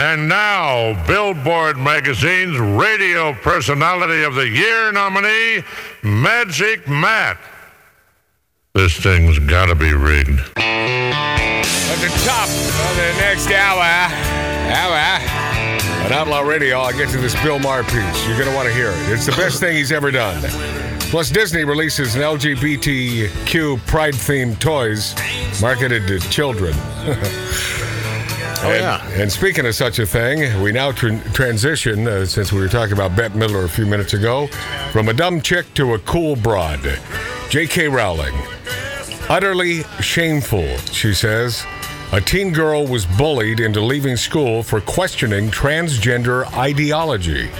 And now, Billboard Magazine's Radio Personality of the Year nominee, Magic Matt. This thing's gotta be rigged. At the top of the next hour, hour, on Outlaw Radio, I'll get to this Bill Maher piece. You're want to hear it. It's the best thing he's ever done. Plus, Disney releases an LGBTQ pride themed toys marketed to children. Oh, and, yeah. and speaking of such a thing, we now tran transition, uh, since we were talking about Bette Midler a few minutes ago, from a dumb chick to a cool broad. J.K. Rowling. Utterly shameful, she says. A teen girl was bullied into leaving school for questioning transgender ideology.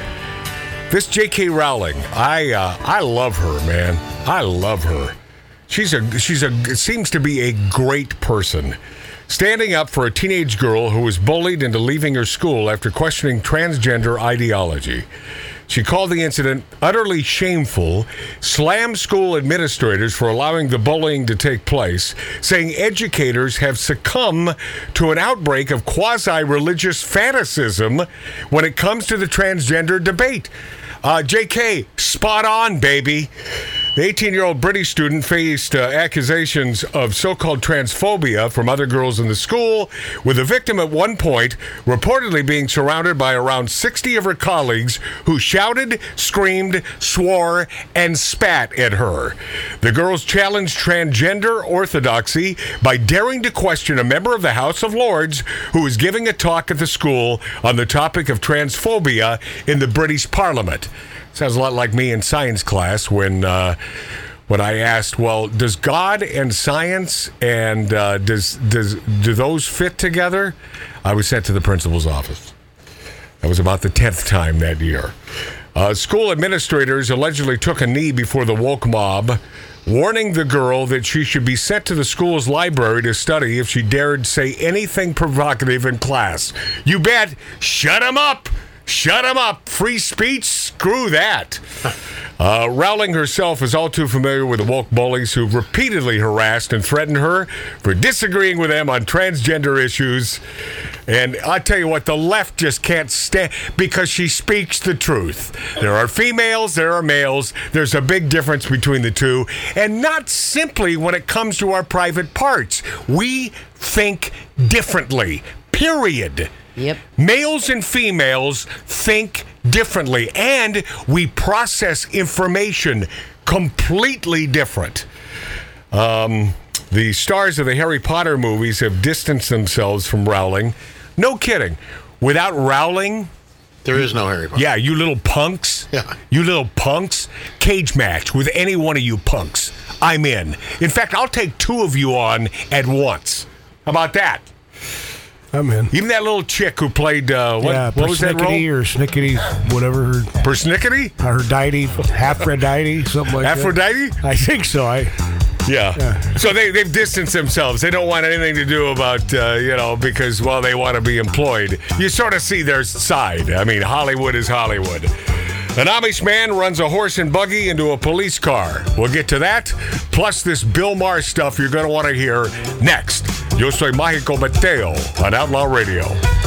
This J.K. Rowling, I uh, I love her, man. I love her. She's a she's a seems to be a great person. Standing up for a teenage girl who was bullied into leaving her school after questioning transgender ideology. She called the incident utterly shameful, slammed school administrators for allowing the bullying to take place, saying educators have succumbed to an outbreak of quasi religious fanaticism when it comes to the transgender debate. Uh, JK, spot on, baby. The 18 year old British student faced uh, accusations of so called transphobia from other girls in the school, with the victim at one point reportedly being surrounded by around 60 of her colleagues who shouted, screamed, swore, and spat at her. The girls challenged transgender orthodoxy by daring to question a member of the House of Lords who was giving a talk at the school on the topic of transphobia in the British Parliament. Sounds a lot like me in science class when uh, when I asked, "Well, does God and science and uh, does does do those fit together?" I was sent to the principal's office. That was about the tenth time that year. Uh, school administrators allegedly took a knee before the woke mob, warning the girl that she should be sent to the school's library to study if she dared say anything provocative in class. You bet. Shut him up. Shut him up. Free speech? Screw that. Uh, Rowling herself is all too familiar with the woke bullies who've repeatedly harassed and threatened her for disagreeing with them on transgender issues. And I tell you what, the left just can't stand because she speaks the truth. There are females, there are males. There's a big difference between the two, and not simply when it comes to our private parts. We think differently. Period. Yep. Males and females think differently, and we process information completely different. Um, the stars of the Harry Potter movies have distanced themselves from Rowling. No kidding. Without Rowling, There is no Harry Potter. yeah, you little punks. Yeah. You little punks. Cage match with any one of you punks. I'm in. In fact, I'll take two of you on at once. How about that? I'm in. Even that little chick who played uh, what, yeah, what was that role? or snickety, whatever her Persnickety? Aphrodite, Aphrodite, something like Aphrodite? that. Aphrodite? I think so. I Yeah. So they, they've distanced themselves. They don't want anything to do about, uh, you know, because, well, they want to be employed. You sort of see their side. I mean, Hollywood is Hollywood. An Amish man runs a horse and buggy into a police car. We'll get to that, plus this Bill Maher stuff you're going to want to hear next. Yo soy Mágico Mateo on Outlaw Radio.